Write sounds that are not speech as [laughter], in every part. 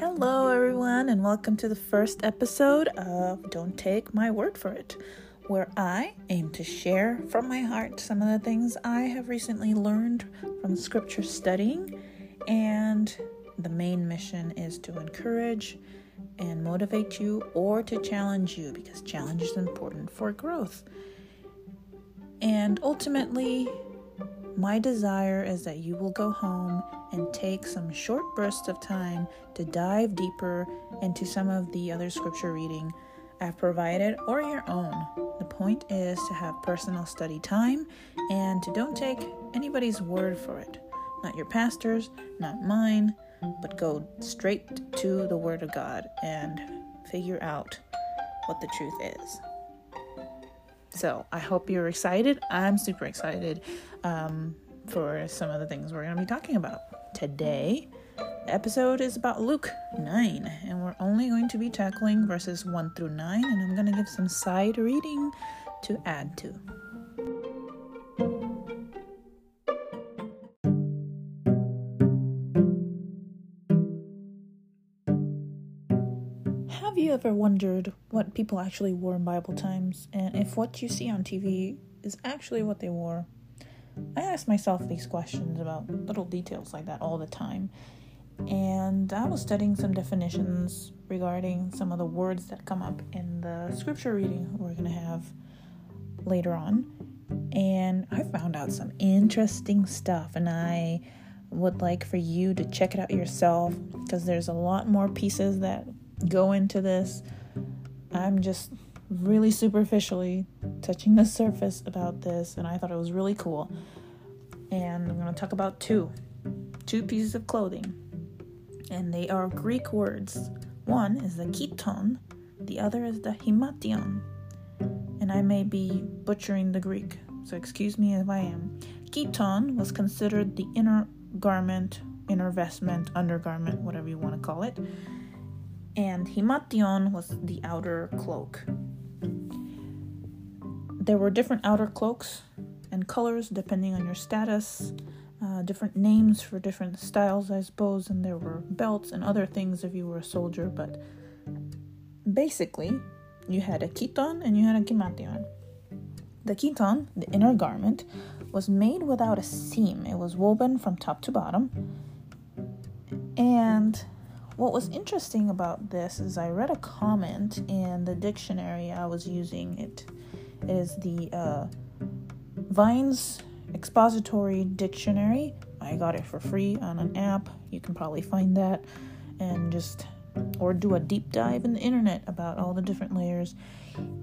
Hello, everyone, and welcome to the first episode of Don't Take My Word for It, where I aim to share from my heart some of the things I have recently learned from scripture studying. And the main mission is to encourage and motivate you or to challenge you because challenge is important for growth. And ultimately, my desire is that you will go home and take some short bursts of time to dive deeper into some of the other scripture reading I've provided or your own. The point is to have personal study time and to don't take anybody's word for it. Not your pastor's, not mine, but go straight to the Word of God and figure out what the truth is. So I hope you're excited. I'm super excited um, for some of the things we're going to be talking about today. The episode is about Luke 9, and we're only going to be tackling verses 1 through 9, and I'm going to give some side reading to add to. Have you ever wondered what people actually wore in Bible times and if what you see on TV is actually what they wore? I ask myself these questions about little details like that all the time. And I was studying some definitions regarding some of the words that come up in the scripture reading we're going to have later on. And I found out some interesting stuff, and I would like for you to check it out yourself because there's a lot more pieces that go into this. I'm just really superficially touching the surface about this, and I thought it was really cool. And I'm going to talk about two two pieces of clothing, and they are Greek words. One is the chiton, the other is the himation. And I may be butchering the Greek, so excuse me if I am. Chiton was considered the inner garment, inner vestment, undergarment, whatever you want to call it and himation was the outer cloak. There were different outer cloaks and colors depending on your status, uh, different names for different styles, I suppose, and there were belts and other things if you were a soldier, but basically, you had a chiton and you had a himation. The chiton, the inner garment, was made without a seam. It was woven from top to bottom. And what was interesting about this is I read a comment in the dictionary I was using. It, is the uh, Vine's Expository Dictionary. I got it for free on an app. You can probably find that and just or do a deep dive in the internet about all the different layers.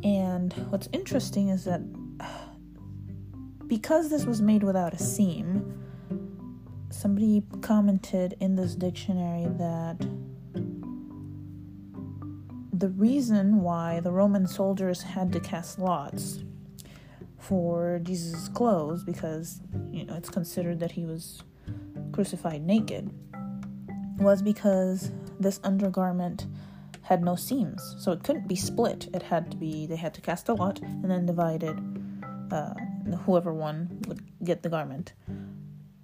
And what's interesting is that [sighs] because this was made without a seam, somebody commented in this dictionary that the reason why the Roman soldiers had to cast lots for Jesus' clothes, because you know it's considered that he was crucified naked, was because this undergarment had no seams, so it couldn't be split. It had to be they had to cast a lot and then divide it. Uh, whoever won would get the garment.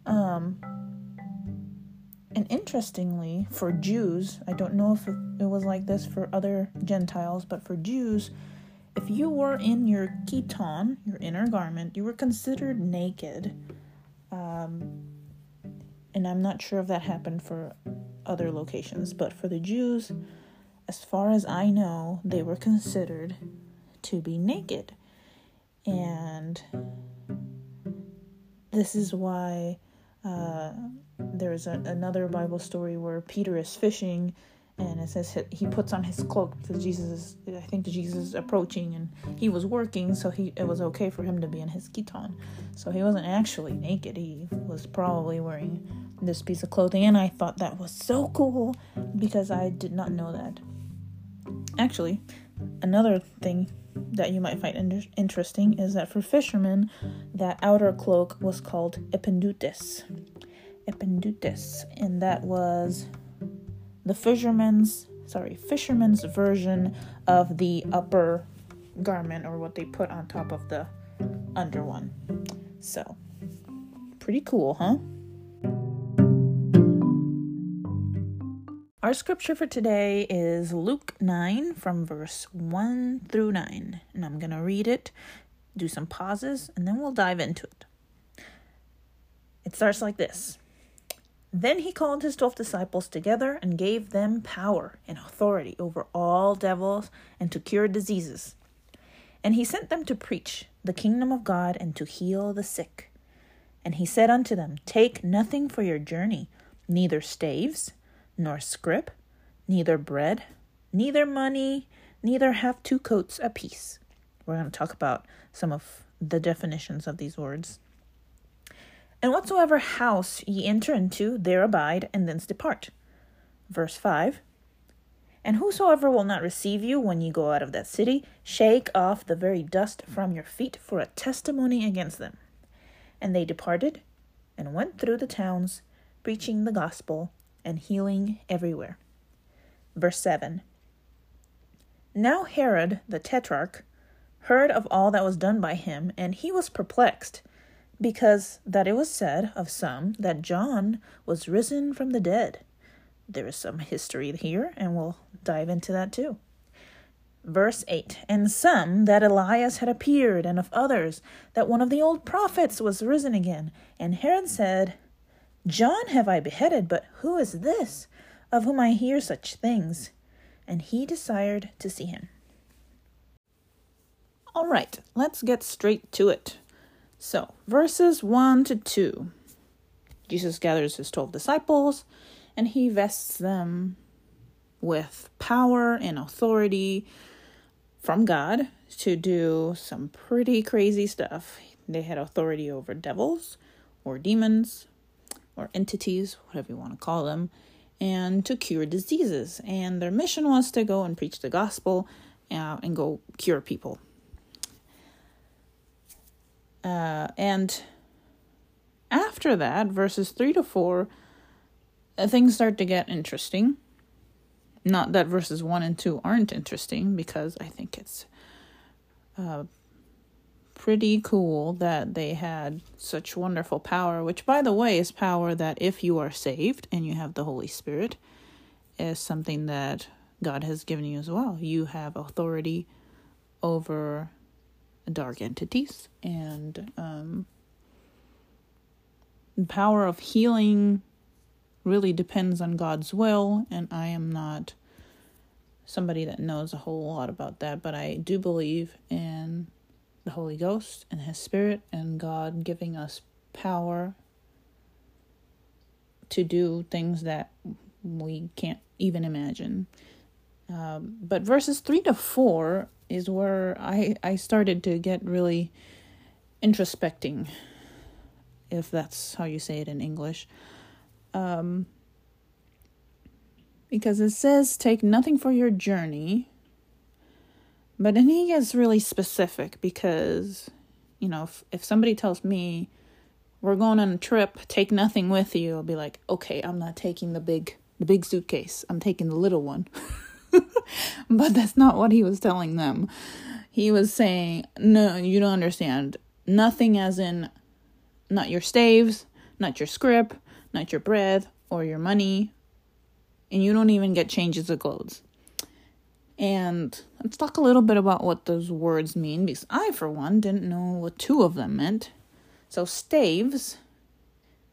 Um, and interestingly, for Jews, I don't know if it was like this for other Gentiles, but for Jews, if you were in your chiton, your inner garment, you were considered naked. Um, and I'm not sure if that happened for other locations, but for the Jews, as far as I know, they were considered to be naked. And this is why uh, there's a, another Bible story where Peter is fishing and it says he puts on his cloak because Jesus is, I think Jesus is approaching and he was working, so he it was okay for him to be in his chiton. So he wasn't actually naked, he was probably wearing this piece of clothing, and I thought that was so cool because I did not know that. Actually, another thing that you might find inter- interesting is that for fishermen, that outer cloak was called ependutes ependutes, and that was the fisherman's sorry fisherman's version of the upper garment or what they put on top of the under one. So pretty cool, huh? Our scripture for today is Luke 9 from verse 1 through 9. And I'm going to read it, do some pauses, and then we'll dive into it. It starts like this Then he called his twelve disciples together and gave them power and authority over all devils and to cure diseases. And he sent them to preach the kingdom of God and to heal the sick. And he said unto them, Take nothing for your journey, neither staves, nor scrip, neither bread, neither money, neither have two coats apiece. We're going to talk about some of the definitions of these words. And whatsoever house ye enter into, there abide, and thence depart. Verse 5 And whosoever will not receive you when ye go out of that city, shake off the very dust from your feet for a testimony against them. And they departed and went through the towns, preaching the gospel and healing everywhere. Verse 7 Now Herod the Tetrarch heard of all that was done by him, and he was perplexed, because that it was said of some that John was risen from the dead. There is some history here, and we'll dive into that too. Verse 8 And some that Elias had appeared, and of others that one of the old prophets was risen again. And Herod said, John have I beheaded, but who is this of whom I hear such things? And he desired to see him. All right, let's get straight to it. So, verses 1 to 2. Jesus gathers his 12 disciples and he vests them with power and authority from God to do some pretty crazy stuff. They had authority over devils or demons or entities, whatever you want to call them, and to cure diseases. And their mission was to go and preach the gospel uh, and go cure people. Uh, and after that, verses 3 to 4, uh, things start to get interesting. Not that verses 1 and 2 aren't interesting, because I think it's uh, pretty cool that they had such wonderful power, which, by the way, is power that if you are saved and you have the Holy Spirit, is something that God has given you as well. You have authority over dark entities and um, the power of healing really depends on God's will, and I am not somebody that knows a whole lot about that, but I do believe in the Holy Ghost and His Spirit and God giving us power to do things that we can't even imagine. Um, but verses 3 to 4 is where I, I started to get really introspecting, if that's how you say it in English. Um, because it says, Take nothing for your journey. But then he gets really specific because, you know, if, if somebody tells me, we're going on a trip, take nothing with you, I'll be like, okay, I'm not taking the big the big suitcase. I'm taking the little one. [laughs] but that's not what he was telling them. He was saying, no, you don't understand. Nothing as in not your staves, not your scrip, not your bread or your money, and you don't even get changes of clothes. And let's talk a little bit about what those words mean because I, for one, didn't know what two of them meant. So, staves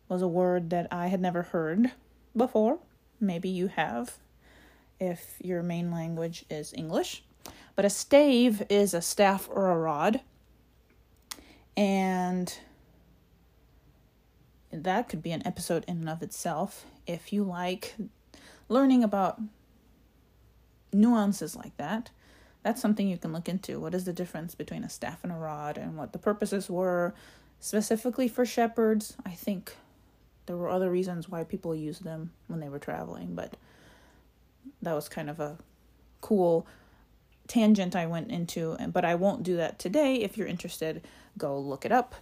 was a word that I had never heard before. Maybe you have if your main language is English. But a stave is a staff or a rod. And that could be an episode in and of itself if you like learning about nuances like that. That's something you can look into. What is the difference between a staff and a rod and what the purposes were specifically for shepherds? I think there were other reasons why people used them when they were traveling, but that was kind of a cool tangent I went into, but I won't do that today. If you're interested, go look it up.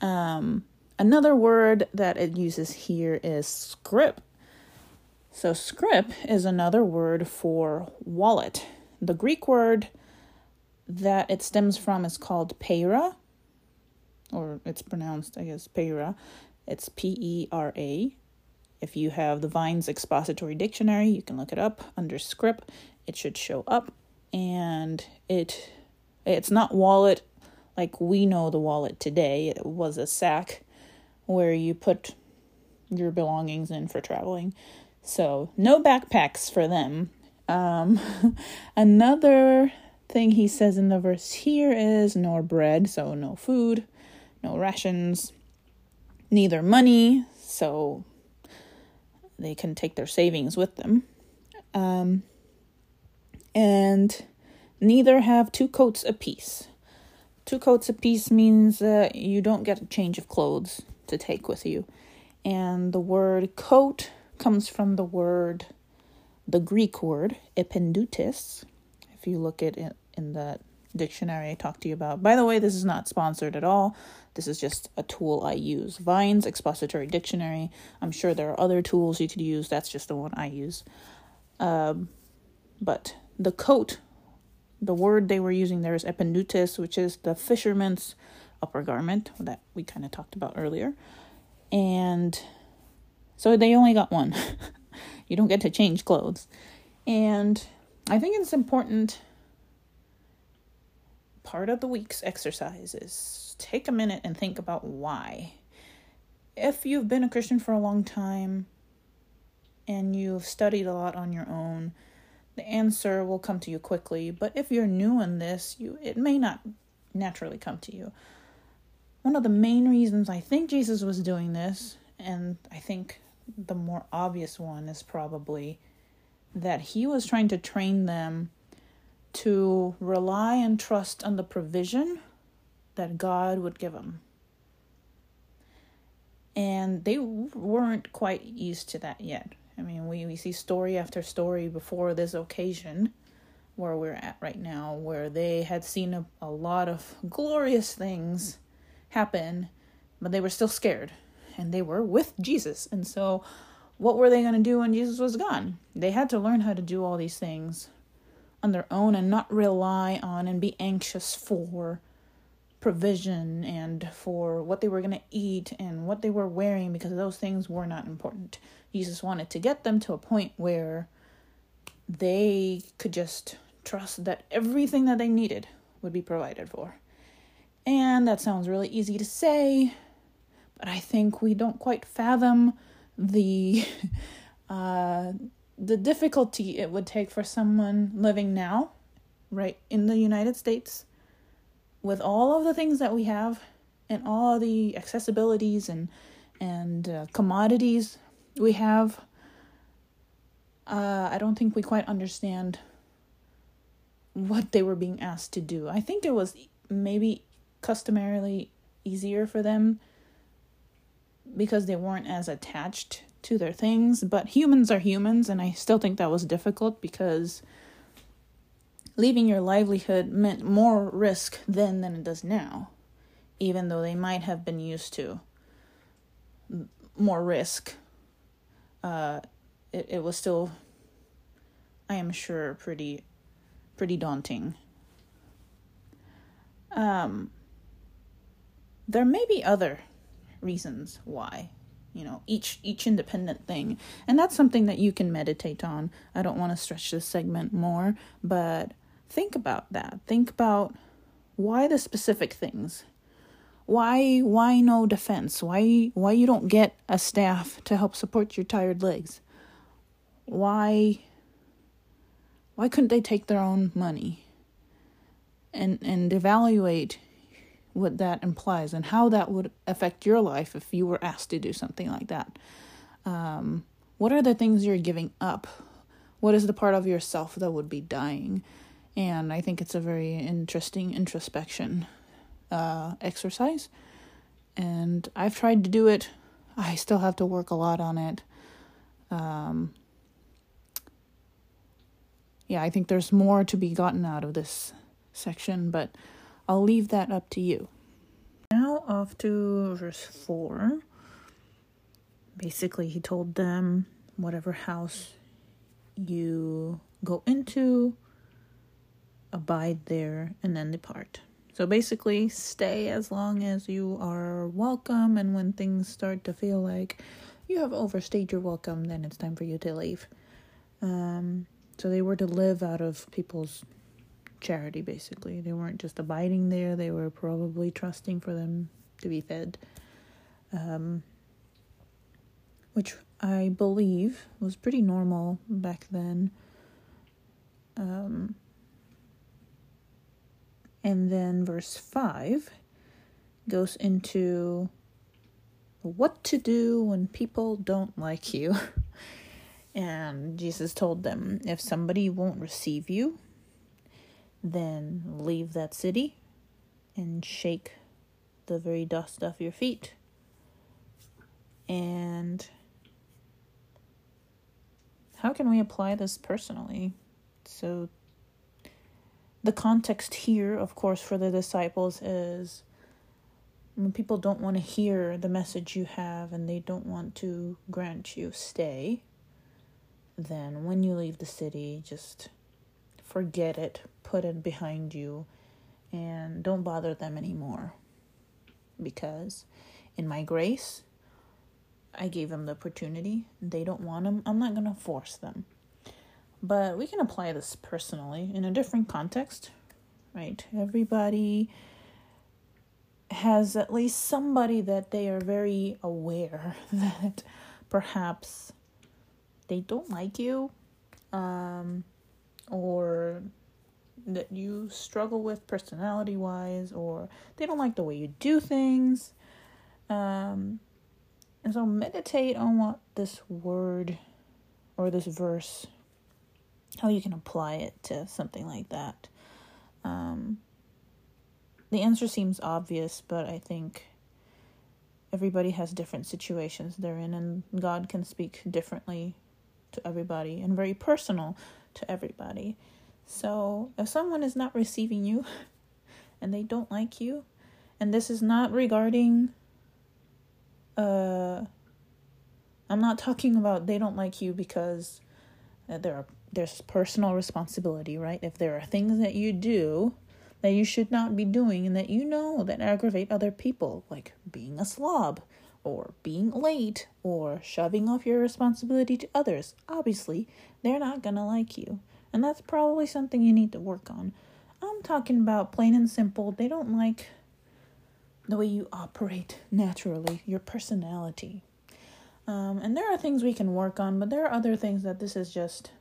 Um, another word that it uses here is scrip. So, scrip is another word for wallet. The Greek word that it stems from is called peira, or it's pronounced, I guess, peira. It's P E R A. If you have the Vine's Expository Dictionary, you can look it up under scrip. It should show up, and it it's not wallet like we know the wallet today. It was a sack where you put your belongings in for traveling. So no backpacks for them. Um, [laughs] another thing he says in the verse here is nor bread, so no food, no rations, neither money, so they can take their savings with them. Um, and neither have two coats apiece. Two coats apiece means that you don't get a change of clothes to take with you. And the word coat comes from the word, the Greek word, ependutes. If you look at it in the dictionary I talked to you about. By the way, this is not sponsored at all. This is just a tool I use. Vine's Expository Dictionary. I'm sure there are other tools you could use. That's just the one I use. Um, but the coat, the word they were using there is ependutes, which is the fisherman's upper garment that we kind of talked about earlier. And so they only got one. [laughs] you don't get to change clothes. And I think it's important part of the week's exercise is take a minute and think about why. If you've been a Christian for a long time and you've studied a lot on your own, the answer will come to you quickly. But if you're new in this, you it may not naturally come to you. One of the main reasons I think Jesus was doing this, and I think the more obvious one is probably that he was trying to train them to rely and trust on the provision that God would give them. And they weren't quite used to that yet. I mean, we, we see story after story before this occasion where we're at right now, where they had seen a, a lot of glorious things happen, but they were still scared and they were with Jesus. And so, what were they going to do when Jesus was gone? They had to learn how to do all these things on their own and not rely on and be anxious for provision and for what they were going to eat and what they were wearing because those things were not important. Jesus wanted to get them to a point where they could just trust that everything that they needed would be provided for. And that sounds really easy to say, but I think we don't quite fathom the [laughs] uh, the difficulty it would take for someone living now, right in the United States, with all of the things that we have and all the accessibilities and and uh, commodities we have. Uh, I don't think we quite understand what they were being asked to do. I think it was maybe customarily easier for them because they weren't as attached to their things, but humans are humans, and I still think that was difficult because leaving your livelihood meant more risk then than it does now, even though they might have been used to more risk. Uh, it, it was still, I am sure, pretty, pretty daunting. Um, there may be other reasons why you know each each independent thing. And that's something that you can meditate on. I don't want to stretch this segment more but think about that. Think about why the specific things. Why why no defense? Why why you don't get a staff to help support your tired legs? Why why couldn't they take their own money and and evaluate what that implies and how that would affect your life if you were asked to do something like that. Um, what are the things you're giving up? What is the part of yourself that would be dying? And I think it's a very interesting introspection uh, exercise. And I've tried to do it. I still have to work a lot on it. Um, yeah, I think there's more to be gotten out of this section, but I'll leave that up to you. Now, off to verse 4. Basically, he told them whatever house you go into, abide there, and then depart. So basically, stay as long as you are welcome, and when things start to feel like you have overstayed your welcome, then it's time for you to leave. Um, so they were to live out of people's charity, basically. They weren't just abiding there, they were probably trusting for them to be fed. Um, which I believe was pretty normal back then. Um, and then verse 5 goes into what to do when people don't like you. [laughs] and Jesus told them if somebody won't receive you, then leave that city and shake the very dust off your feet. And how can we apply this personally? So, the context here, of course, for the disciples is when people don't want to hear the message you have and they don't want to grant you stay, then when you leave the city, just forget it, put it behind you, and don't bother them anymore. Because in my grace, I gave them the opportunity. They don't want them. I'm not going to force them. But we can apply this personally in a different context, right? Everybody has at least somebody that they are very aware [laughs] that perhaps they don't like you um, or that you struggle with personality wise or they don't like the way you do things. Um, and so meditate on what this word or this verse how you can apply it to something like that. Um, the answer seems obvious, but I think everybody has different situations they're in, and God can speak differently to everybody and very personal to everybody. So if someone is not receiving you [laughs] and they don't like you, and this is not regarding uh I'm not talking about they don't like you because uh, there are there's personal responsibility, right? If there are things that you do that you should not be doing and that you know that aggravate other people, like being a slob or being late or shoving off your responsibility to others. Obviously, they're not gonna like you. And that's probably something you need to work on. I'm talking about plain and simple, they don't like the way you operate naturally, your personality. Um, and there are things we can work on, but there are other things that this is just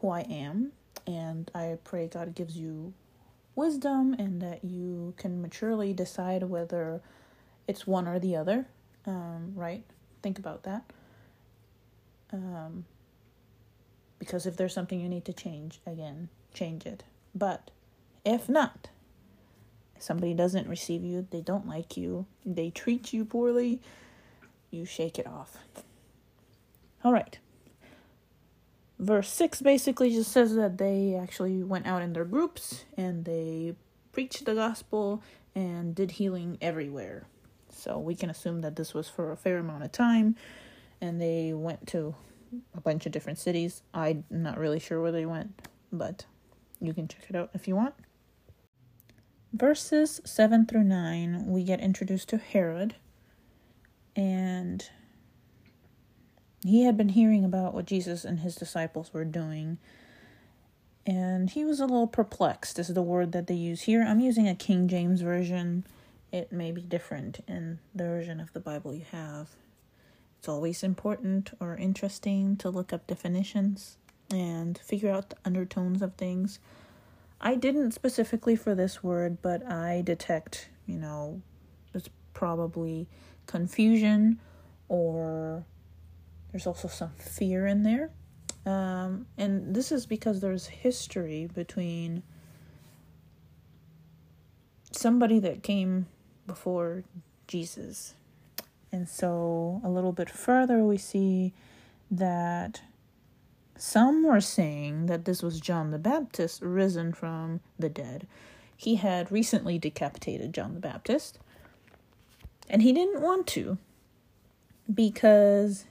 who I am. And I pray God gives you wisdom and that you can maturely decide whether it's one or the other. Um, right? Think about that. Um, because if there's something you need to change, again, change it. But if not, somebody doesn't receive you, they don't like you, they treat you poorly, you shake it off. All right verse 6 basically just says that they actually went out in their groups and they preached the gospel and did healing everywhere. So we can assume that this was for a fair amount of time and they went to a bunch of different cities. I'm not really sure where they went, but you can check it out if you want. Verses 7 through 9, we get introduced to Herod and he had been hearing about what Jesus and his disciples were doing, and he was a little perplexed, is the word that they use here. I'm using a King James version. It may be different in the version of the Bible you have. It's always important or interesting to look up definitions and figure out the undertones of things. I didn't specifically for this word, but I detect, you know, it's probably confusion or there's also some fear in there. Um, and this is because there's history between somebody that came before Jesus. And so a little bit further, we see that some were saying that this was John the Baptist risen from the dead. He had recently decapitated John the Baptist, and he didn't want to because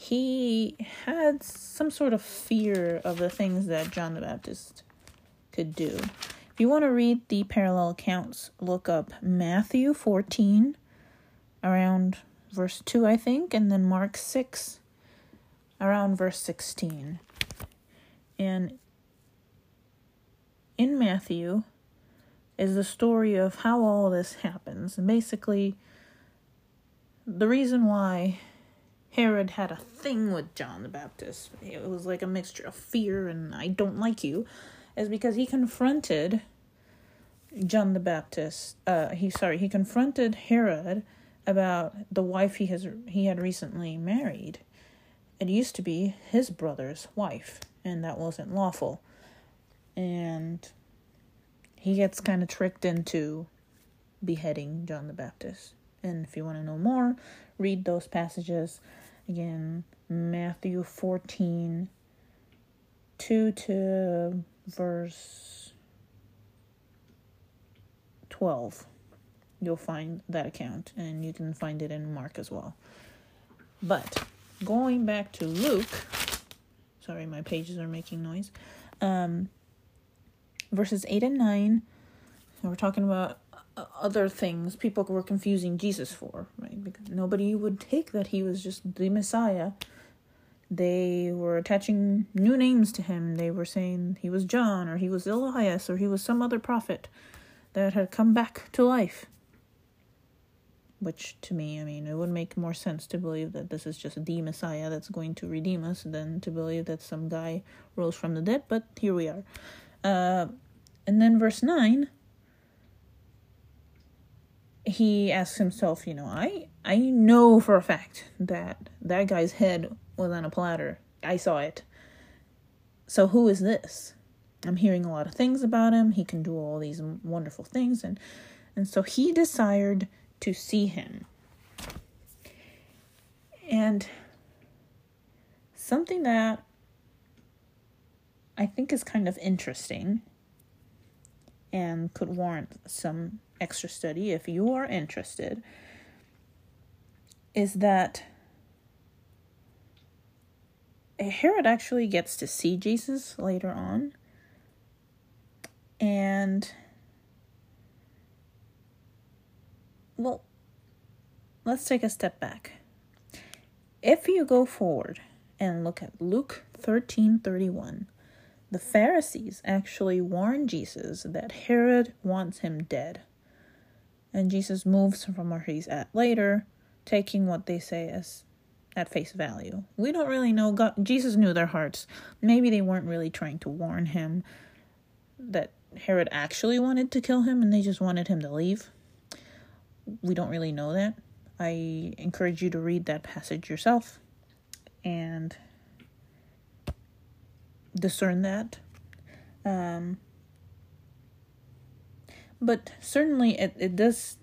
he had some sort of fear of the things that John the Baptist could do. If you want to read the parallel accounts, look up Matthew 14, around verse 2, I think, and then Mark 6, around verse 16. And in Matthew is the story of how all this happens. And basically, the reason why Herod had a thing with John the Baptist, it was like a mixture of fear and I don't like you, is because he confronted John the Baptist. Uh, he sorry, he confronted Herod about the wife he has he had recently married. It used to be his brother's wife, and that wasn't lawful. And he gets kind of tricked into beheading John the Baptist. And if you want to know more, read those passages. Again, Matthew 14, 2 to verse 12. You'll find that account, and you can find it in Mark as well. But going back to Luke, sorry, my pages are making noise. Um, verses 8 and 9, we're talking about other things people were confusing Jesus for, right? Because nobody would take that he was just the Messiah. They were attaching new names to him. They were saying he was John or he was Elias or he was some other prophet that had come back to life. Which to me, I mean, it would make more sense to believe that this is just the Messiah that's going to redeem us than to believe that some guy rose from the dead, but here we are. Uh, and then verse 9 he asks himself, you know, I I know for a fact that that guy's head was on a platter. I saw it. So who is this? I'm hearing a lot of things about him. He can do all these wonderful things and and so he desired to see him. And something that I think is kind of interesting and could warrant some extra study if you are interested is that Herod actually gets to see Jesus later on. And, well, let's take a step back. If you go forward and look at Luke 13 31, the Pharisees actually warn Jesus that Herod wants him dead. And Jesus moves from where he's at later, taking what they say as at face value. We don't really know. God, Jesus knew their hearts. Maybe they weren't really trying to warn him that Herod actually wanted to kill him and they just wanted him to leave. We don't really know that. I encourage you to read that passage yourself and discern that. Um, but certainly it, it does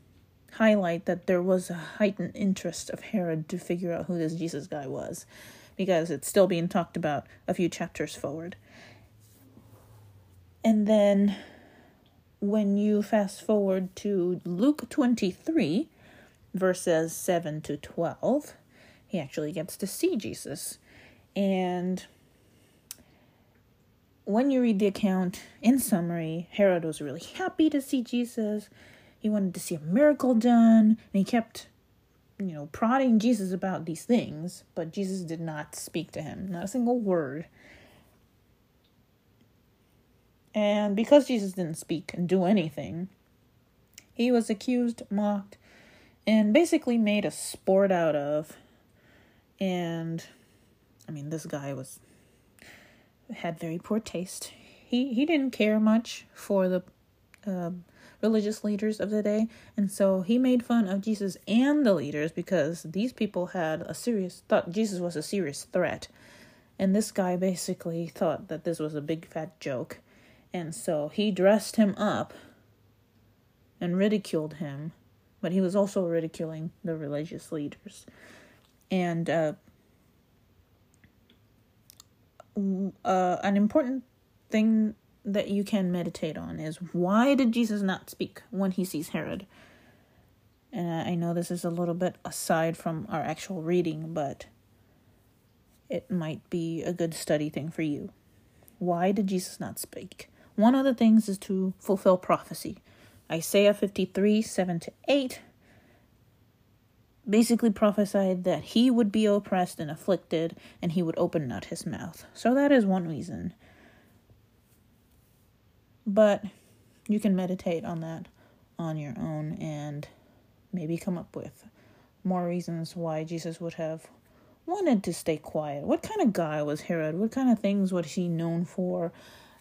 highlight that there was a heightened interest of Herod to figure out who this Jesus guy was, because it's still being talked about a few chapters forward. And then when you fast forward to Luke 23, verses 7 to 12, he actually gets to see Jesus. And when you read the account, in summary, Herod was really happy to see Jesus. He wanted to see a miracle done, and he kept, you know, prodding Jesus about these things, but Jesus did not speak to him, not a single word. And because Jesus didn't speak and do anything, he was accused, mocked, and basically made a sport out of. And I mean, this guy was had very poor taste. He he didn't care much for the uh, religious leaders of the day, and so he made fun of Jesus and the leaders because these people had a serious thought Jesus was a serious threat, and this guy basically thought that this was a big fat joke, and so he dressed him up and ridiculed him, but he was also ridiculing the religious leaders, and. Uh, uh, an important thing that you can meditate on is why did Jesus not speak when he sees Herod? And I know this is a little bit aside from our actual reading, but it might be a good study thing for you. Why did Jesus not speak? One of the things is to fulfill prophecy. Isaiah 53 7 to 8 basically prophesied that he would be oppressed and afflicted and he would open not his mouth. So that is one reason. But you can meditate on that on your own and maybe come up with more reasons why Jesus would have wanted to stay quiet. What kind of guy was Herod? What kind of things was he known for?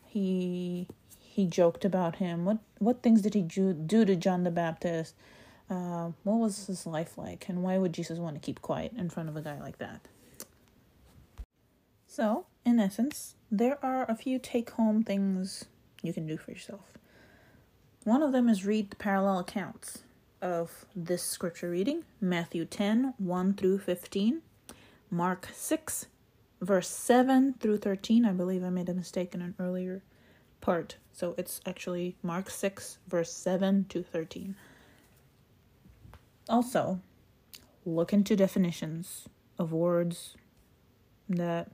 He he joked about him. What what things did he do, do to John the Baptist? Uh, what was his life like, and why would Jesus want to keep quiet in front of a guy like that? So, in essence, there are a few take home things you can do for yourself. One of them is read the parallel accounts of this scripture reading Matthew 10 1 through 15, Mark 6, verse 7 through 13. I believe I made a mistake in an earlier part. So it's actually Mark 6, verse 7 to 13. Also, look into definitions of words that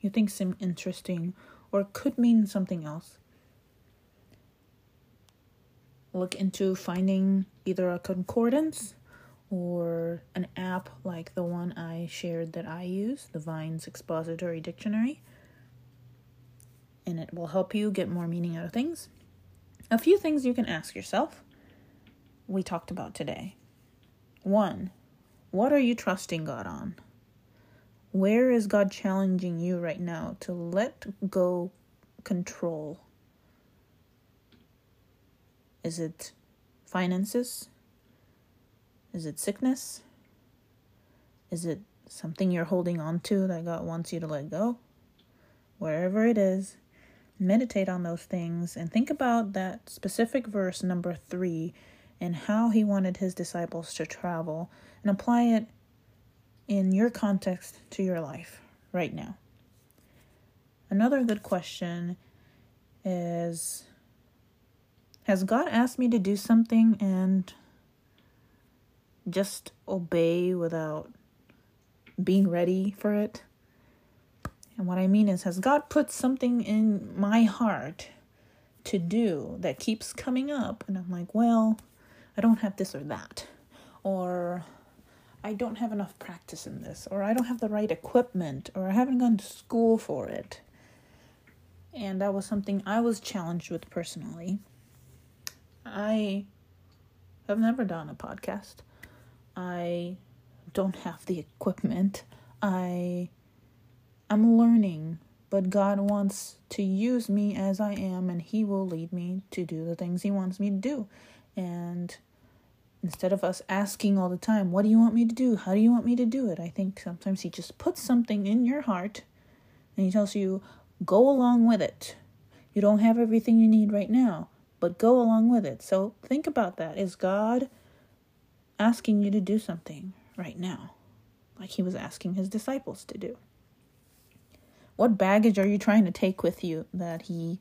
you think seem interesting or could mean something else. Look into finding either a concordance or an app like the one I shared that I use, the Vine's Expository Dictionary, and it will help you get more meaning out of things. A few things you can ask yourself we talked about today. One, what are you trusting God on? Where is God challenging you right now to let go control? Is it finances? Is it sickness? Is it something you're holding on to that God wants you to let go? Wherever it is, meditate on those things and think about that specific verse number three and how he wanted his disciples to travel and apply it in your context to your life right now. Another good question is Has God asked me to do something and just obey without being ready for it? And what I mean is, has God put something in my heart to do that keeps coming up? And I'm like, well, I don't have this or that. Or I don't have enough practice in this. Or I don't have the right equipment. Or I haven't gone to school for it. And that was something I was challenged with personally. I have never done a podcast. I don't have the equipment. I I'm learning, but God wants to use me as I am and he will lead me to do the things he wants me to do. And instead of us asking all the time, What do you want me to do? How do you want me to do it? I think sometimes He just puts something in your heart and He tells you, Go along with it. You don't have everything you need right now, but go along with it. So think about that. Is God asking you to do something right now, like He was asking His disciples to do? What baggage are you trying to take with you that He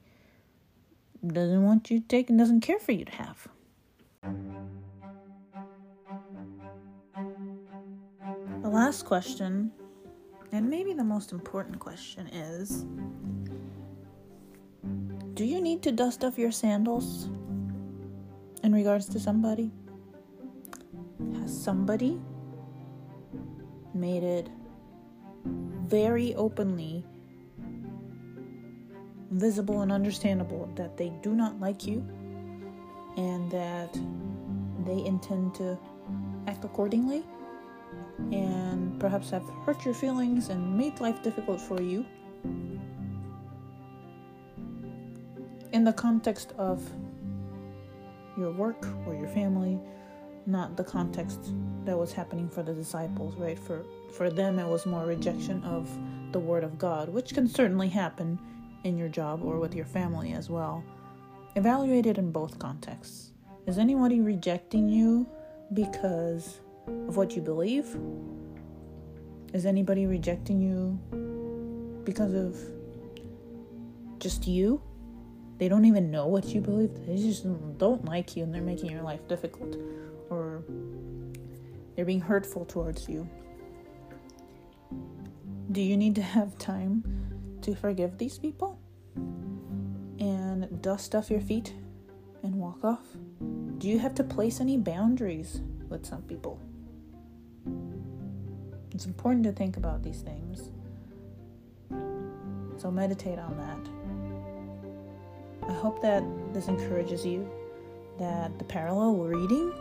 doesn't want you to take and doesn't care for you to have? The last question, and maybe the most important question, is Do you need to dust off your sandals in regards to somebody? Has somebody made it very openly visible and understandable that they do not like you and that they intend to act accordingly? and perhaps have hurt your feelings and made life difficult for you. In the context of your work or your family, not the context that was happening for the disciples, right? For for them it was more rejection of the word of God, which can certainly happen in your job or with your family as well. Evaluate it in both contexts. Is anybody rejecting you because of what you believe? Is anybody rejecting you because of just you? They don't even know what you believe. They just don't like you and they're making your life difficult or they're being hurtful towards you. Do you need to have time to forgive these people and dust off your feet and walk off? Do you have to place any boundaries with some people? It's important to think about these things. So meditate on that. I hope that this encourages you that the parallel reading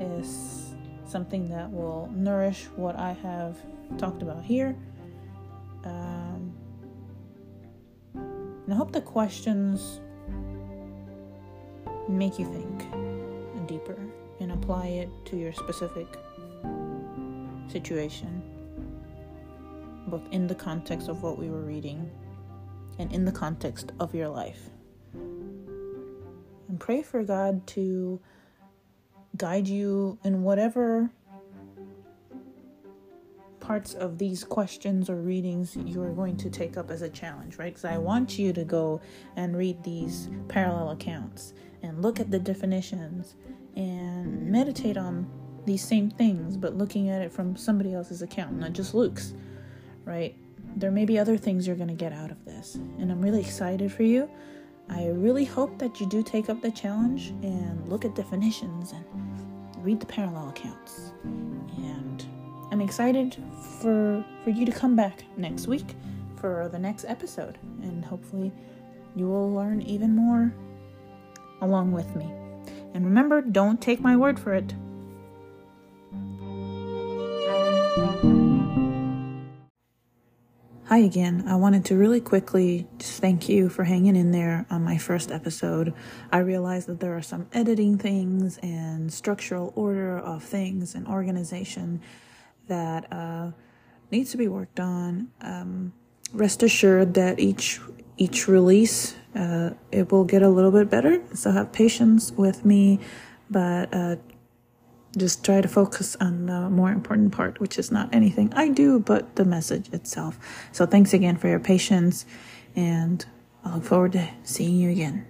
is something that will nourish what I have talked about here. Um, and I hope the questions make you think deeper and apply it to your specific situation, both in the context of what we were reading and in the context of your life. And pray for God to guide you in whatever parts of these questions or readings you're going to take up as a challenge, right? Because I want you to go and read these parallel accounts and look at the definitions and meditate on these same things, but looking at it from somebody else's account, not just Luke's, right? There may be other things you're going to get out of this. And I'm really excited for you. I really hope that you do take up the challenge and look at definitions and read the parallel accounts. And I'm excited for for you to come back next week for the next episode and hopefully you will learn even more along with me. And remember, don't take my word for it. Hi again. I wanted to really quickly just thank you for hanging in there on my first episode. I realized that there are some editing things and structural order of things and organization that uh, needs to be worked on. Um, rest assured that each each release uh, it will get a little bit better. So have patience with me, but uh, just try to focus on the more important part, which is not anything I do, but the message itself. So thanks again for your patience, and I look forward to seeing you again.